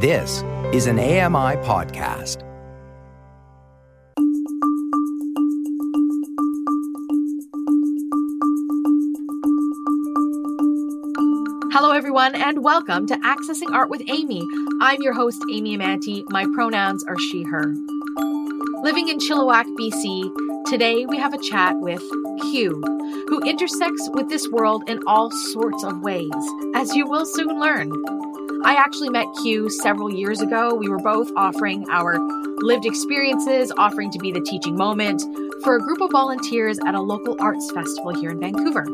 This is an AMI podcast. Hello, everyone, and welcome to Accessing Art with Amy. I'm your host, Amy Amantea. My pronouns are she, her. Living in Chilliwack, BC, today we have a chat with Q, who intersects with this world in all sorts of ways, as you will soon learn. I actually met Q several years ago. We were both offering our lived experiences, offering to be the teaching moment for a group of volunteers at a local arts festival here in Vancouver.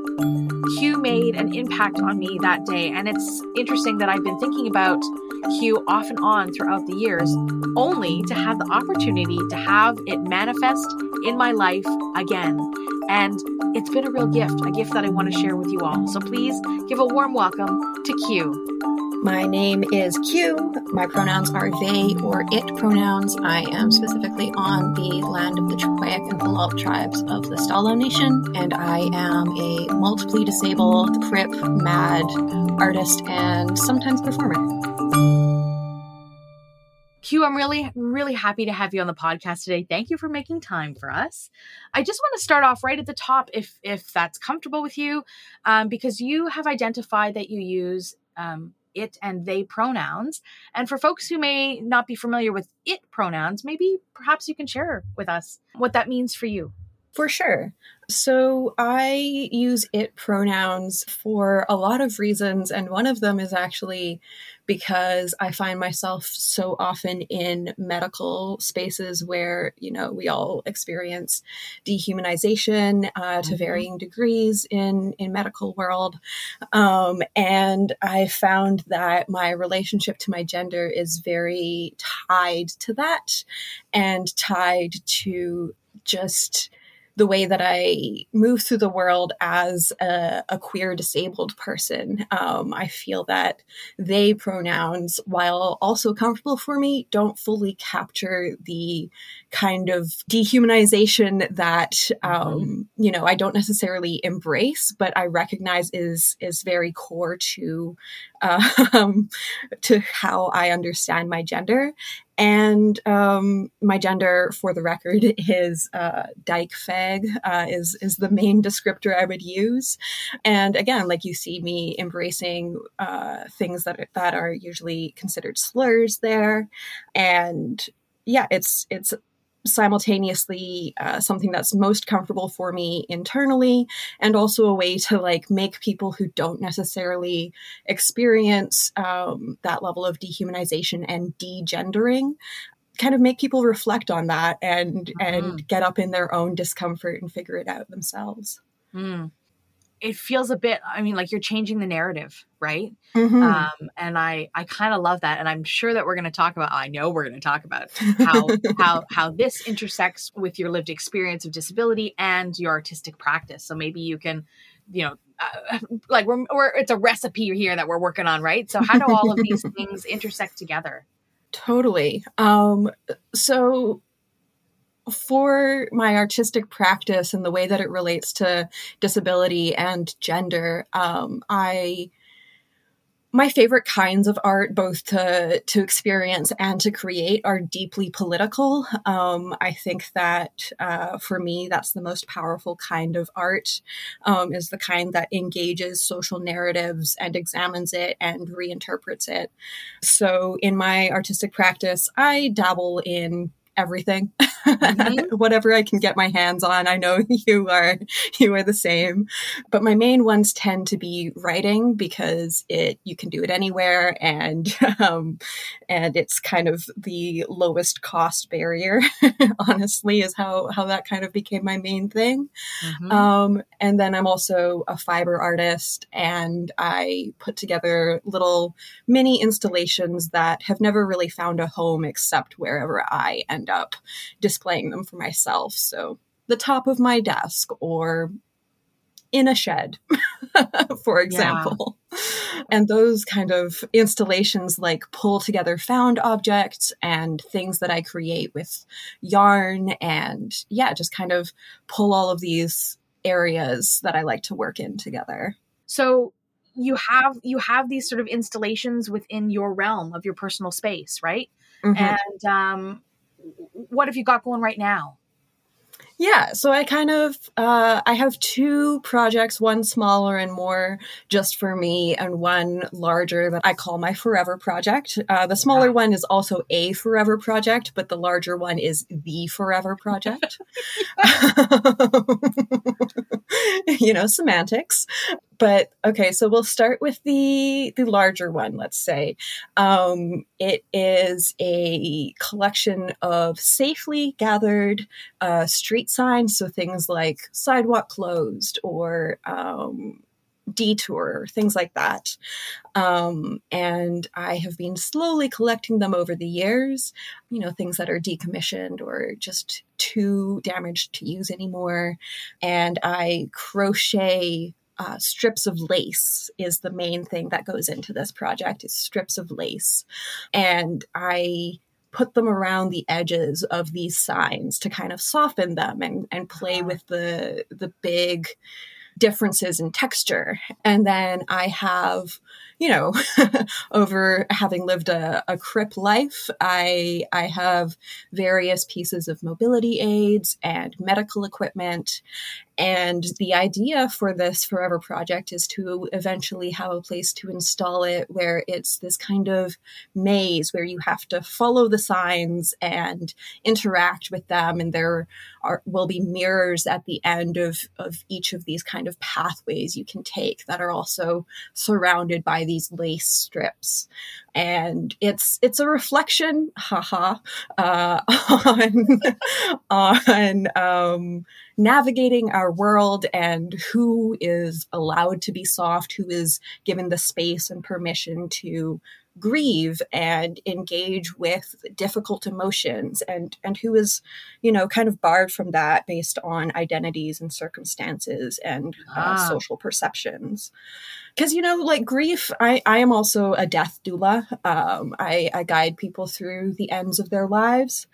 Q made an impact on me that day, and it's interesting that I've been thinking about Q off and on throughout the years, only to have the opportunity to have it manifest in my life again. And it's been a real gift, a gift that I want to share with you all. So please give a warm welcome to Q. My name is Q. My pronouns are they or it pronouns. I am specifically on the land of the Chippewa and Puyallup tribes of the Stalo Nation, and I am a multiply disabled, crip, mad artist and sometimes performer. Q, I'm really, really happy to have you on the podcast today. Thank you for making time for us. I just want to start off right at the top, if if that's comfortable with you, um, because you have identified that you use um, it and they pronouns. And for folks who may not be familiar with it pronouns, maybe perhaps you can share with us what that means for you. For sure. So I use it pronouns for a lot of reasons, and one of them is actually because I find myself so often in medical spaces where, you know, we all experience dehumanization uh, to mm-hmm. varying degrees in, in medical world. Um, and I found that my relationship to my gender is very tied to that and tied to just the way that I move through the world as a, a queer disabled person. Um, I feel that they pronouns, while also comfortable for me, don't fully capture the kind of dehumanization that mm-hmm. um, you know I don't necessarily embrace, but I recognize is is very core to um, to how I understand my gender. And um, my gender, for the record, is uh, dyke fag uh, is is the main descriptor I would use. And again, like you see me embracing uh, things that are, that are usually considered slurs there, and yeah, it's it's simultaneously uh, something that's most comfortable for me internally and also a way to like make people who don't necessarily experience um, that level of dehumanization and degendering kind of make people reflect on that and mm-hmm. and get up in their own discomfort and figure it out themselves mm it feels a bit i mean like you're changing the narrative right? Mm-hmm. um, and i i kind of love that and i'm sure that we're going to talk about i know we're going to talk about how how how this intersects with your lived experience of disability and your artistic practice. So maybe you can you know uh, like we're, we're it's a recipe here that we're working on right? So how do all of these things intersect together? Totally. Um so for my artistic practice and the way that it relates to disability and gender, um, I my favorite kinds of art, both to to experience and to create, are deeply political. Um, I think that uh, for me, that's the most powerful kind of art. Um, is the kind that engages social narratives and examines it and reinterprets it. So, in my artistic practice, I dabble in everything mm-hmm. whatever i can get my hands on i know you are you are the same but my main ones tend to be writing because it you can do it anywhere and um, and it's kind of the lowest cost barrier honestly is how how that kind of became my main thing mm-hmm. um, and then i'm also a fiber artist and i put together little mini installations that have never really found a home except wherever i end end up displaying them for myself. So the top of my desk or in a shed, for example. Yeah. And those kind of installations like pull together found objects and things that I create with yarn and yeah, just kind of pull all of these areas that I like to work in together. So you have you have these sort of installations within your realm of your personal space, right? Mm-hmm. And um, what have you got going right now? Yeah, so I kind of uh, I have two projects, one smaller and more just for me, and one larger that I call my forever project. Uh, the smaller one is also a forever project, but the larger one is the forever project. you know, semantics but okay so we'll start with the the larger one let's say. Um, it is a collection of safely gathered uh, street signs so things like sidewalk closed or um, detour things like that. Um, and i have been slowly collecting them over the years you know things that are decommissioned or just too damaged to use anymore. And i crochet uh, strips of lace is the main thing that goes into this project is strips of lace. And i put them around the edges of these signs to kind of soften them and, and play with the the big differences in texture and then i have you know, over having lived a, a crip life, I I have various pieces of mobility aids and medical equipment. And the idea for this Forever project is to eventually have a place to install it where it's this kind of maze where you have to follow the signs and interact with them. And there are, will be mirrors at the end of, of each of these kind of pathways you can take that are also surrounded by these lace strips. And it's it's a reflection haha uh, on on um, navigating our world and who is allowed to be soft who is given the space and permission to grieve and engage with difficult emotions and and who is you know kind of barred from that based on identities and circumstances and uh, ah. social perceptions because you know like grief i i am also a death doula um i i guide people through the ends of their lives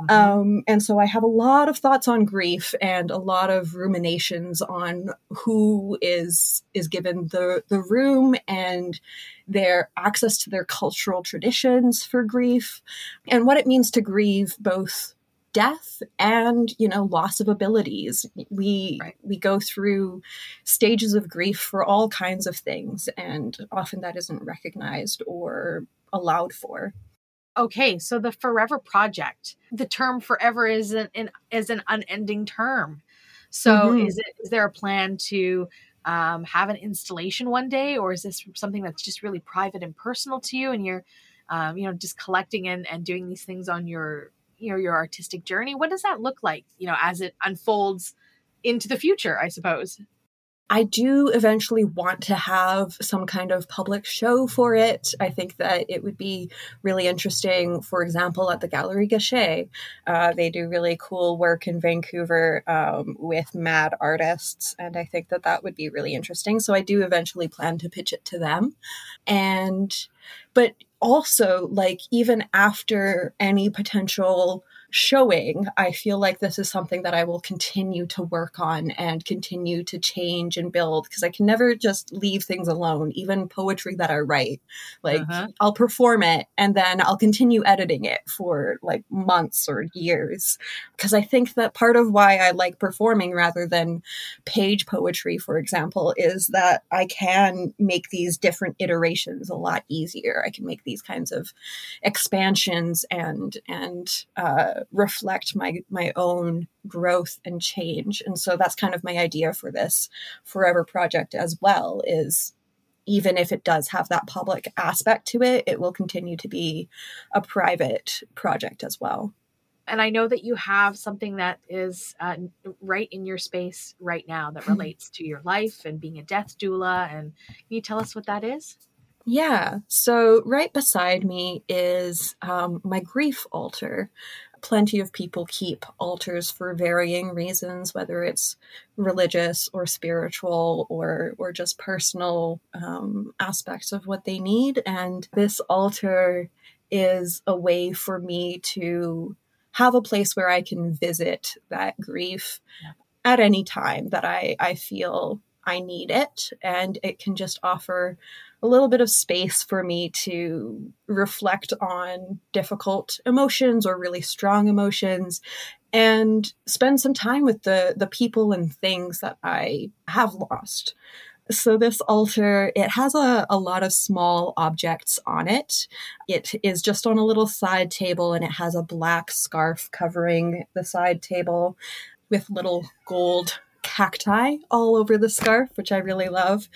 mm-hmm. um and so i have a lot of thoughts on grief and a lot of ruminations on who is is given the the room and their access to their cultural traditions for grief and what it means to grieve both death and you know loss of abilities we right. we go through stages of grief for all kinds of things and often that isn't recognized or allowed for okay so the forever project the term forever is an, an is an unending term so mm-hmm. is it is there a plan to um, have an installation one day or is this something that's just really private and personal to you and you're um, you know just collecting and, and doing these things on your you know your artistic journey? What does that look like you know as it unfolds into the future i suppose I do eventually want to have some kind of public show for it. I think that it would be really interesting, for example, at the Gallery Gachet. Uh, they do really cool work in Vancouver um, with mad artists, and I think that that would be really interesting. So I do eventually plan to pitch it to them. And, but also, like, even after any potential showing, I feel like this is something that I will continue to work on and continue to change and build because I can never just leave things alone, even poetry that I write. Like, uh-huh. I'll perform it and then I'll continue editing it for like months or years. Because I think that part of why I like performing rather than page poetry, for example, is that I can make these different iterations a lot easier. I can make these kinds of expansions and, and, uh, reflect my my own growth and change and so that's kind of my idea for this forever project as well is even if it does have that public aspect to it it will continue to be a private project as well and I know that you have something that is uh, right in your space right now that relates to your life and being a death doula. And can you tell us what that is? Yeah. So, right beside me is um, my grief altar plenty of people keep altars for varying reasons, whether it's religious or spiritual or or just personal um, aspects of what they need. And this altar is a way for me to have a place where I can visit that grief at any time that I, I feel I need it, and it can just offer a little bit of space for me to reflect on difficult emotions or really strong emotions and spend some time with the the people and things that I have lost. So this altar, it has a, a lot of small objects on it. It is just on a little side table and it has a black scarf covering the side table with little gold cacti all over the scarf, which I really love.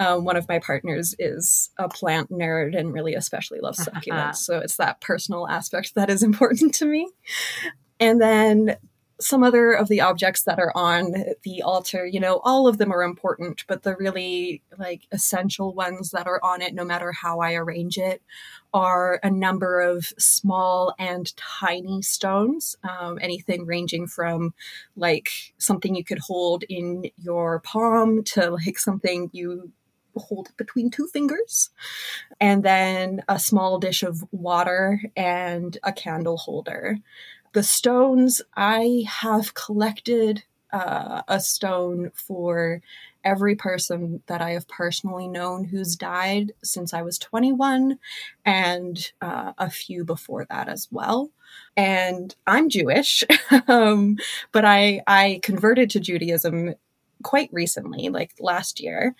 Um, one of my partners is a plant nerd and really especially loves succulents. so it's that personal aspect that is important to me. And then some other of the objects that are on the altar, you know, all of them are important, but the really like essential ones that are on it, no matter how I arrange it, are a number of small and tiny stones. Um, anything ranging from like something you could hold in your palm to like something you hold between two fingers, and then a small dish of water and a candle holder the stones, I have collected uh, a stone for every person that I have personally known who's died since I was 21, and uh, a few before that as well. And I'm Jewish, um, but I I converted to Judaism quite recently, like last year.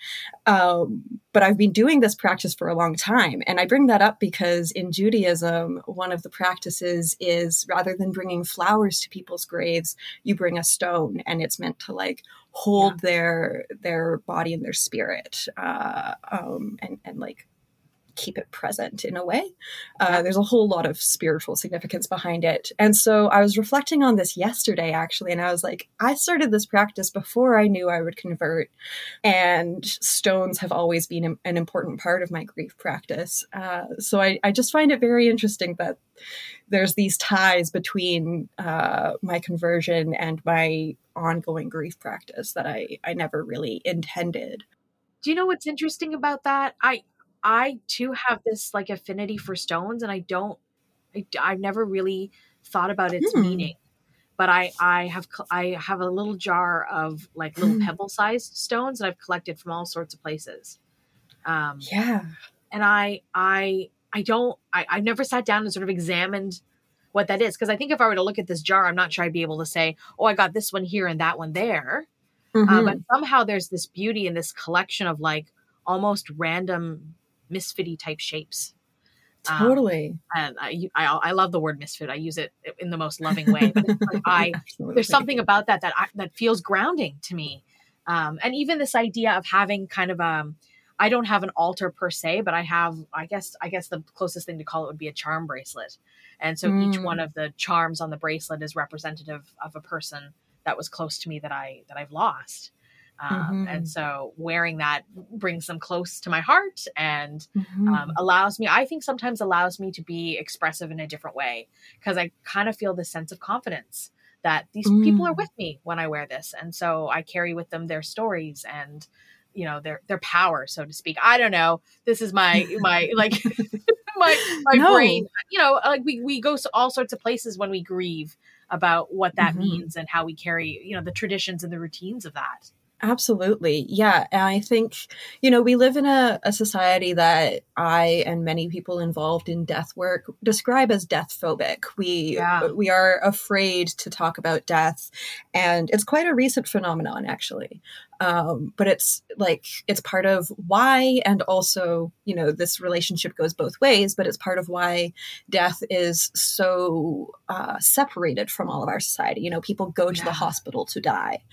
Um, but I've been doing this practice for a long time. And I bring that up because in Judaism, one of the practices is rather than bringing flowers to people's graves, you bring a stone and it's meant to like hold yeah. their their body and their spirit uh, um, and, and like keep it present in a way. Uh, there's a whole lot of spiritual significance behind it. And so I was reflecting on this yesterday, actually, and I was like, I started this practice before I knew I would convert. And stones have always been an important part of my grief practice. Uh, so I, I, just find it very interesting that there's these ties between uh, my conversion and my ongoing grief practice that I, I never really intended. Do you know what's interesting about that? I I too have this like affinity for stones, and I don't, I, I've never really thought about its hmm. meaning. But I, I have, I have a little jar of like little hmm. pebble-sized stones that I've collected from all sorts of places. Um, yeah, and I, I, I don't, I, I've never sat down and sort of examined what that is because I think if I were to look at this jar, I'm not sure I'd be able to say, oh, I got this one here and that one there. Mm-hmm. Uh, but somehow there's this beauty in this collection of like almost random misfitty type shapes. Um, totally. Um, and I, I, I love the word misfit. I use it in the most loving way. But like I there's something about that that I, that feels grounding to me. Um, and even this idea of having kind of um I don't have an altar per se, but I have I guess I guess the closest thing to call it would be a charm bracelet. And so mm. each one of the charms on the bracelet is representative of a person that was close to me that I that I've lost. Um, mm-hmm. And so wearing that brings them close to my heart and um, mm-hmm. um, allows me, I think sometimes allows me to be expressive in a different way because I kind of feel this sense of confidence that these mm. people are mm. with me when I wear this. And so I carry with them their stories and, you know, their, their power, so to speak. I don't know. This is my, my, like, my, my no. brain, you know, like we, we go to all sorts of places when we grieve about what that mm-hmm. means and how we carry, you know, the traditions and the routines of that. Absolutely. Yeah. And I think, you know, we live in a, a, society that I and many people involved in death work describe as death phobic. We yeah. we are afraid to talk about death. And it's quite a recent phenomenon actually um, but it's like it's part of why and also you know this relationship goes both ways but it's part of why death is so uh, separated from all of our society. You know people go to yeah. the hospital to die.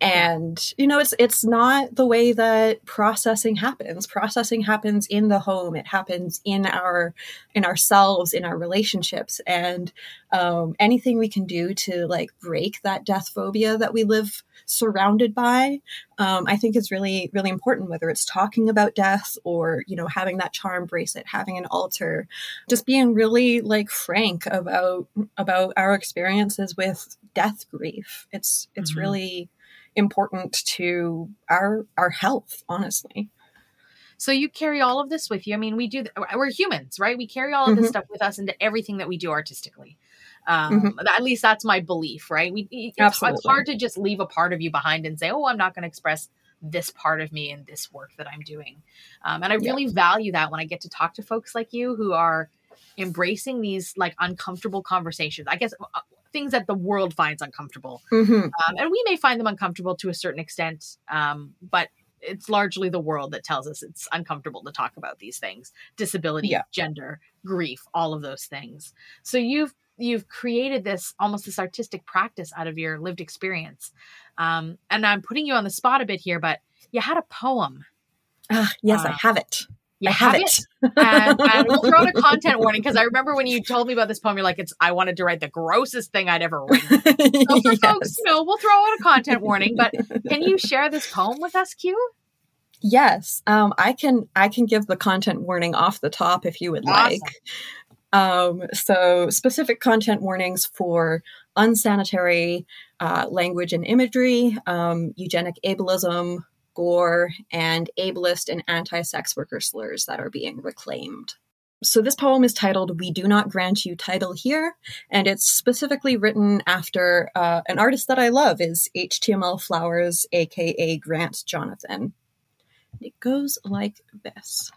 And you know it's it's not the way that processing happens. Processing happens in the home. It happens in our in ourselves in our relationships. And um, anything we can do to like break that death phobia that we live surrounded by um, i think is really really important whether it's talking about death or you know having that charm bracelet having an altar just being really like frank about about our experiences with death grief it's it's mm-hmm. really important to our our health honestly so you carry all of this with you. I mean, we do. We're humans, right? We carry all of this mm-hmm. stuff with us into everything that we do artistically. Um, mm-hmm. At least that's my belief, right? We, it's, it's, hard to just leave a part of you behind and say, "Oh, I'm not going to express this part of me and this work that I'm doing. Um, and I really yeah. value that when I get to talk to folks like you who are embracing these like uncomfortable conversations. I guess uh, things that the world finds uncomfortable. Mm-hmm. Um, and we may find them uncomfortable to a certain extent, um, but it's largely the world that tells us it's uncomfortable to talk about these things disability yeah. gender grief all of those things so you've you've created this almost this artistic practice out of your lived experience um, and i'm putting you on the spot a bit here but you had a poem uh, yes uh, i have it you I have, have it. it. and, and, we'll throw out a content warning because I remember when you told me about this poem, you're like, "It's I wanted to write the grossest thing I'd ever written." So for yes. folks, you know, we'll throw out a content warning. But can you share this poem with us, Q? Yes, um, I can. I can give the content warning off the top if you would awesome. like. Um, so, specific content warnings for unsanitary uh, language and imagery, um, eugenic ableism, gore, and ableist and anti sex worker slurs that are being reclaimed. So, this poem is titled We Do Not Grant You Title Here, and it's specifically written after uh, an artist that I love is HTML Flowers, aka Grant Jonathan. It goes like this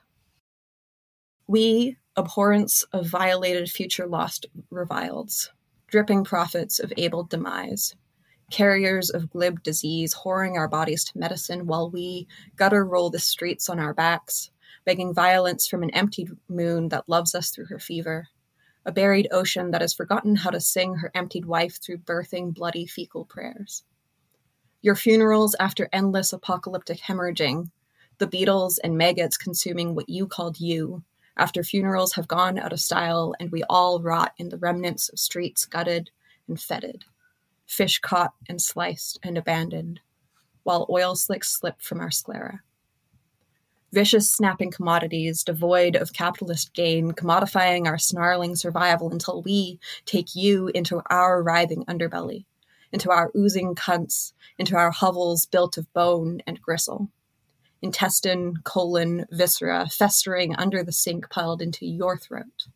We, abhorrence of violated future lost revileds, dripping prophets of able demise, carriers of glib disease, whoring our bodies to medicine while we gutter roll the streets on our backs, begging violence from an emptied moon that loves us through her fever, a buried ocean that has forgotten how to sing her emptied wife through birthing bloody fecal prayers. Your funerals after endless apocalyptic hemorrhaging, the beetles and maggots consuming what you called you, after funerals have gone out of style and we all rot in the remnants of streets gutted and fetid fish caught and sliced and abandoned, while oil slicks slip from our sclera. Vicious snapping commodities devoid of capitalist gain, commodifying our snarling survival until we take you into our writhing underbelly, into our oozing cunts, into our hovels built of bone and gristle. Intestine, colon, viscera festering under the sink piled into your throat.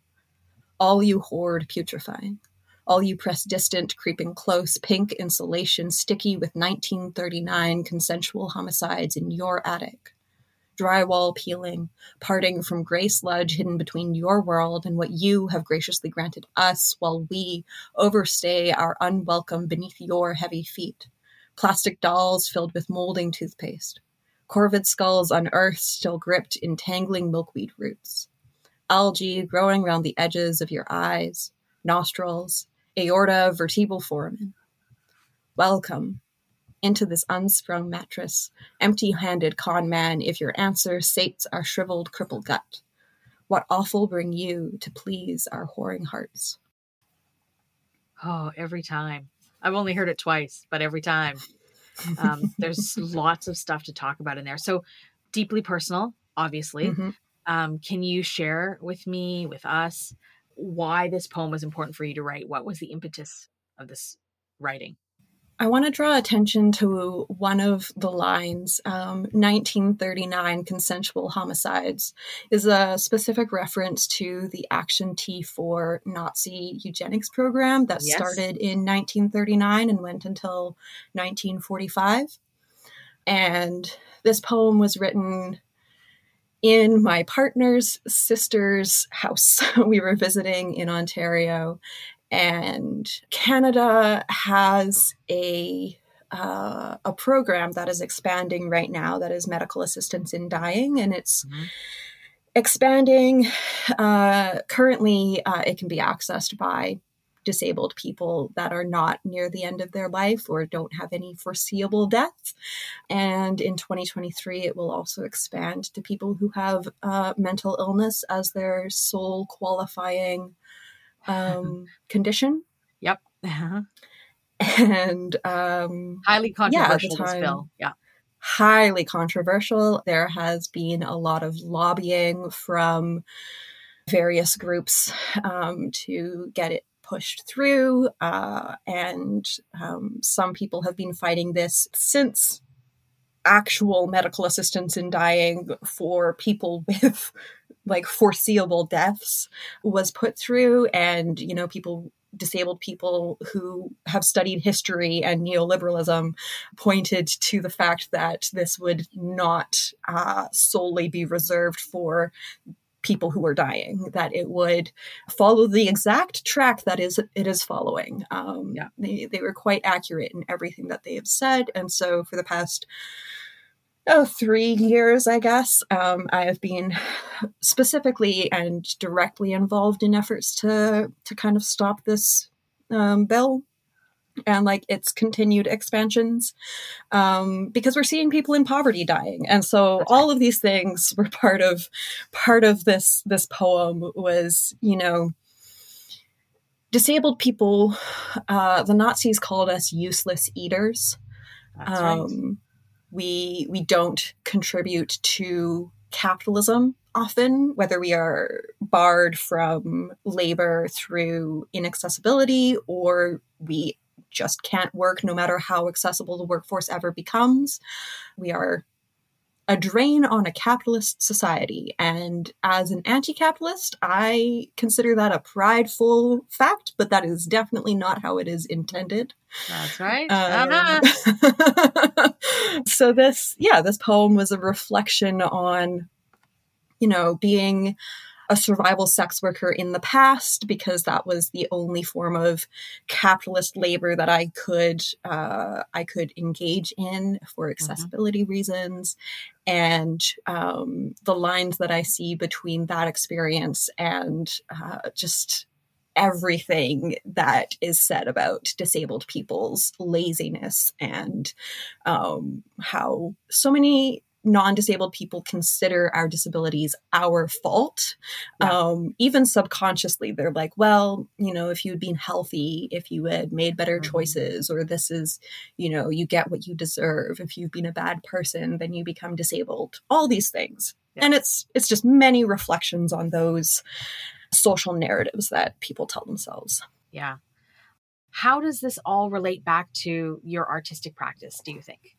All you hoard putrefying all you press distant, creeping close, pink insulation, sticky with 1939 consensual homicides in your attic. Drywall peeling, parting from gray sludge hidden between your world and what you have graciously granted us while we overstay our unwelcome beneath your heavy feet. Plastic dolls filled with molding toothpaste. Corvid skulls unearthed, still gripped in tangling milkweed roots. Algae growing around the edges of your eyes, nostrils, aorta vertebral foramen. Welcome into this unsprung mattress, empty handed con man, if your answer sates our shriveled, crippled gut. What awful bring you to please our whoring hearts? Oh, every time. I've only heard it twice, but every time. Um, there's lots of stuff to talk about in there. So, deeply personal, obviously. Mm-hmm. Um, can you share with me, with us, why this poem was important for you to write. What was the impetus of this writing? I want to draw attention to one of the lines. Um, 1939 consensual homicides is a specific reference to the Action T4 Nazi eugenics program that yes. started in 1939 and went until 1945. And this poem was written in my partner's sister's house. we were visiting in Ontario, and Canada has a uh, a program that is expanding right now that is medical assistance in dying, and it's mm-hmm. expanding. Uh, currently, uh, it can be accessed by disabled people that are not near the end of their life or don't have any foreseeable death. And in 2023, it will also expand to people who have uh, mental illness as their sole qualifying um, condition. Yep. Uh-huh. And um, highly controversial yeah, time, bill. Yeah highly controversial. There has been a lot of lobbying from various groups um, to get it pushed through. Uh, and um, some people have been fighting this since actual medical assistance in dying for people with like foreseeable deaths was put through. And you know people disabled people who have studied history and neoliberalism pointed to the fact that this would not uh, solely be reserved for people who are dying that it would follow the exact track that is it is following. Um, yeah. they, they were quite accurate in everything that they have said. And so for the past oh three years i guess um, i have been specifically and directly involved in efforts to to kind of stop this um, bill and like its continued expansions um, because we're seeing people in poverty dying. And so all of these things were part of part of this this poem was you know disabled people uh, the nazis called us useless eaters. Um, right. we we don't contribute to capitalism often, whether we are barred from labor through inaccessibility or we just can't work no matter how accessible the workforce ever becomes. We are a drain on a capitalist society. And as an anti capitalist, I consider that a prideful fact, but that is definitely not how it is intended. That's right. Um, uh-huh. so, this, yeah, this poem was a reflection on, you know, being a survival sex worker in the past because that was the only form of capitalist labor that I could uh, I could engage in for mm-hmm. accessibility mm-hmm. reasons, and um, the lines that I see between that experience and uh, just everything that is said about disabled people's laziness and um, how so many non-disabled people consider our disabilities our fault. Yeah. um, even subconsciously they're like well you know if you had been healthy if you had made better mm-hmm. choices or this is you know you get what you deserve. If you've been a bad person then you become disabled. All these things. Yeah. and it's it's just many reflections on those social narratives that people tell themselves. Yeah. How does this all relate back to your artistic practice do you think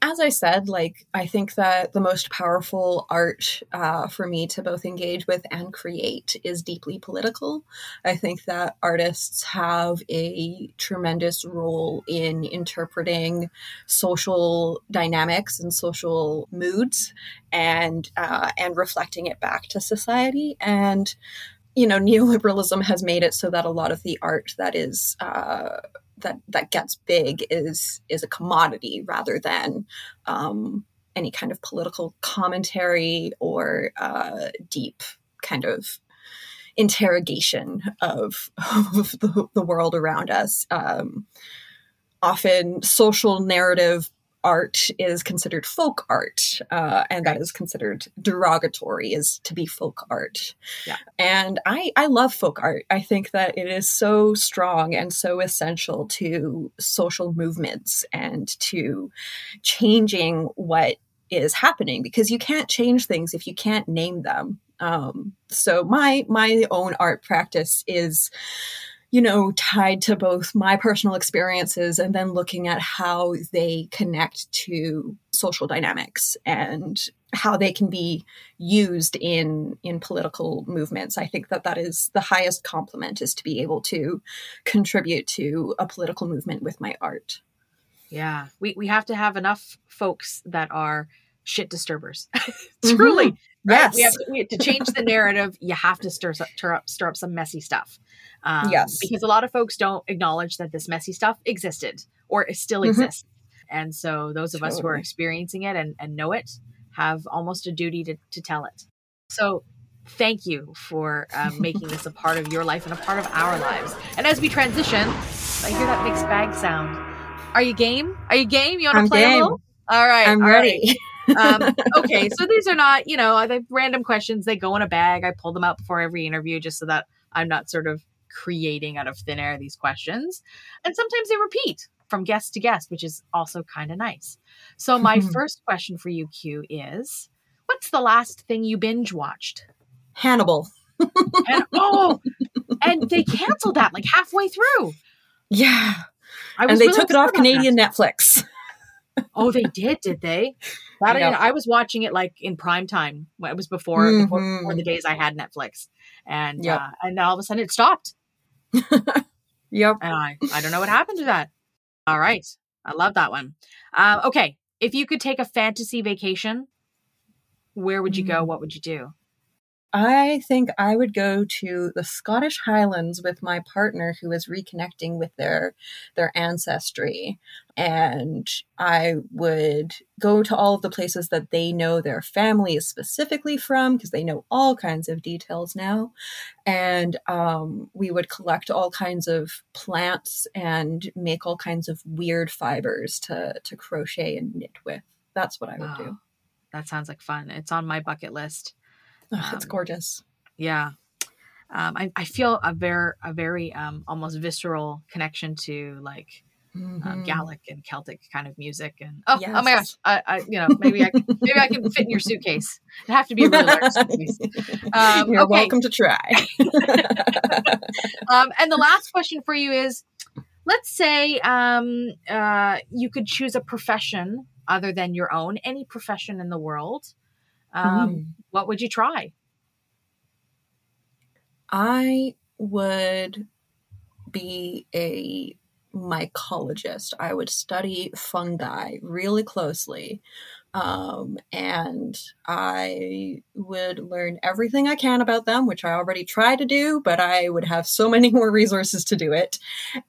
as I said, like I think that the most powerful art uh, for me to both engage with and create is deeply political. I think that artists have a tremendous role in interpreting social dynamics and social moods, and uh, and reflecting it back to society. And you know, neoliberalism has made it so that a lot of the art that is uh, that that gets big is is a commodity rather than um, any kind of political commentary or uh, deep kind of interrogation of, of the, the, world around us. Um, often, social narrative art is considered folk art, uh, and that is considered derogatory is to be folk art. Yeah. And I, I love folk art. I think that it is so strong and so essential to social movements and to changing what is happening because you can't change things if you can't name them. Um, so my my own art practice is you know, tied to both my personal experiences and then looking at how they connect to social dynamics and how they can be used in in political movements. I think that that is the highest compliment is to be able to contribute to a political movement with my art. Yeah, we we have to have enough folks that are shit disturbers. Truly. Mm-hmm. Right? Yes. We have, to, we have, to, change the narrative. You have to stir, stir up stir up some messy stuff. Um, yes. Because a lot of folks don't acknowledge that this messy stuff existed or still mm-hmm. exists. And so those of totally. us who are experiencing it and, and know it have almost a duty to, to tell it. So thank you for um, making this a part of your life and a part of our lives. And as we transition, I hear that mixed bag sound. Are you game? Are you game? You want to play game. a little? All right. I'm ready. Right um, okay, so these are not, you know, the random questions. They go in a bag. I pull them out before every interview just so that I'm not sort of creating out of thin air these questions. And sometimes they repeat from guest to guest, which is also kind of nice. So, my first question for you, Q, is what's the last thing you binge watched? Hannibal. and, oh, and they canceled that like halfway through. Yeah. and they really took it off Canadian that. Netflix oh, they did, did they? That yep. I, I was watching it like in prime time. It was before, mm-hmm. before, before, the days I had Netflix, and yep. uh, and all of a sudden it stopped. Yep. And I, I don't know what happened to that. All right. I love that one. Um, okay. If you could take a fantasy vacation, where would you go? Mm. What would you do? I think I would go to the Scottish Highlands with my partner who is reconnecting with their their ancestry and I would go to all of the places that they know their family is specifically from because they know all kinds of details now and um, we would collect all kinds of plants and make all kinds of weird fibers to to crochet and knit with that's what I would Wow. do That sounds like fun. It's on my bucket list. Ugh, it's Um, gorgeous Yeah. Um, I, I feel a very, a very um, almost visceral connection to like um, Mhm. Gaelic and Celtic kind of music. And oh, oh my gosh, I, I, you know, maybe I, maybe I can fit in your suitcase. It'd have to be a really large suitcase. Um, You're okay. welcome to try. Um, and the last question for you is, let's say um, uh, you could choose a profession other than your own, any profession in the world. Um, Mm. What would you try? I would be a mycologist. I would study fungi really closely. Um, and I would learn everything I can about them, which I already try to do, but I would have so many more resources to do it.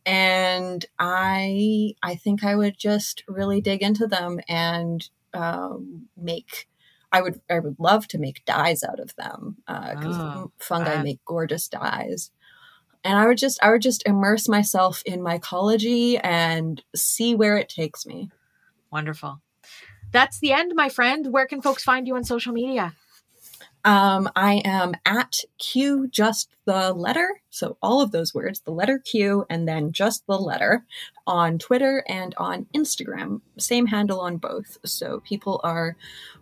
And I, I think I would just really dig into them and um, make. I would, I would love to make dyes out of them uh, because Oh, fungi fun. make gorgeous dyes and I would just I would just immerse myself in mycology and see where it takes me. Wonderful. That's the end, my friend. Where can folks find you on social media? Um, I am at Q just the letter, so all of those words, the letter Q and then just the letter on Twitter and on Instagram. Same handle on both. So people are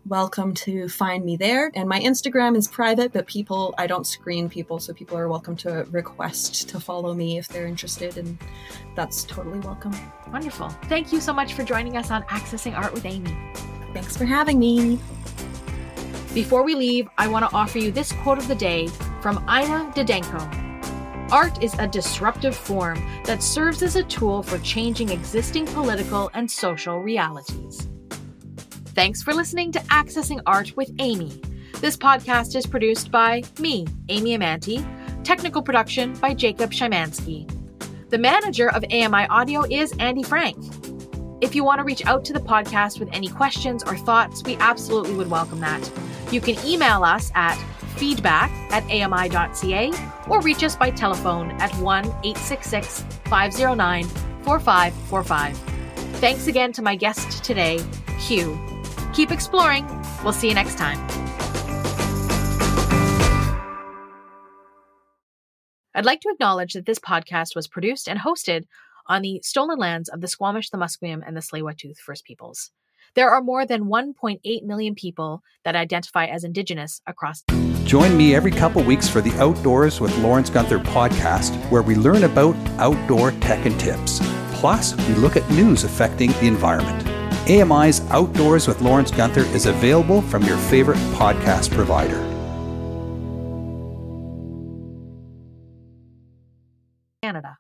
welcome to find me there. And my Instagram is private, but people I don't screen people, so people are welcome to request to follow me if they're interested and that's totally welcome. Wonderful. Thank you so much for joining us on Accessing Art with Amy. Thanks for having me. Before we leave, I want to offer you this quote of the day from Ina Didenko. Art is a disruptive form that serves as a tool for changing existing political and social realities. Thanks for listening to Accessing Art with Amy. This podcast is produced by me, Amy Amantea, technical production by Jacob Szymanski. The manager of AMI Audio is Andy Frank. If you want to reach out to the podcast with any questions or thoughts, we absolutely would welcome that. You can email us at feedback at ami.ca or reach us by telephone at 1 866 509 4545. Thanks again to my guest today, Q. Keep exploring. We'll see you next time. I'd like to acknowledge that this podcast was produced and hosted on the stolen lands of the Squamish, the Musqueam, and the Tsleil-Waututh First Peoples. There are more than 1.8 million people that identify as Indigenous across. Join me every couple weeks for the Outdoors with Lawrence Gunther podcast, where we learn about outdoor tech and tips. Plus, we look at news affecting the environment. AMI's Outdoors with Lawrence Gunther is available from your favorite podcast provider. Canada.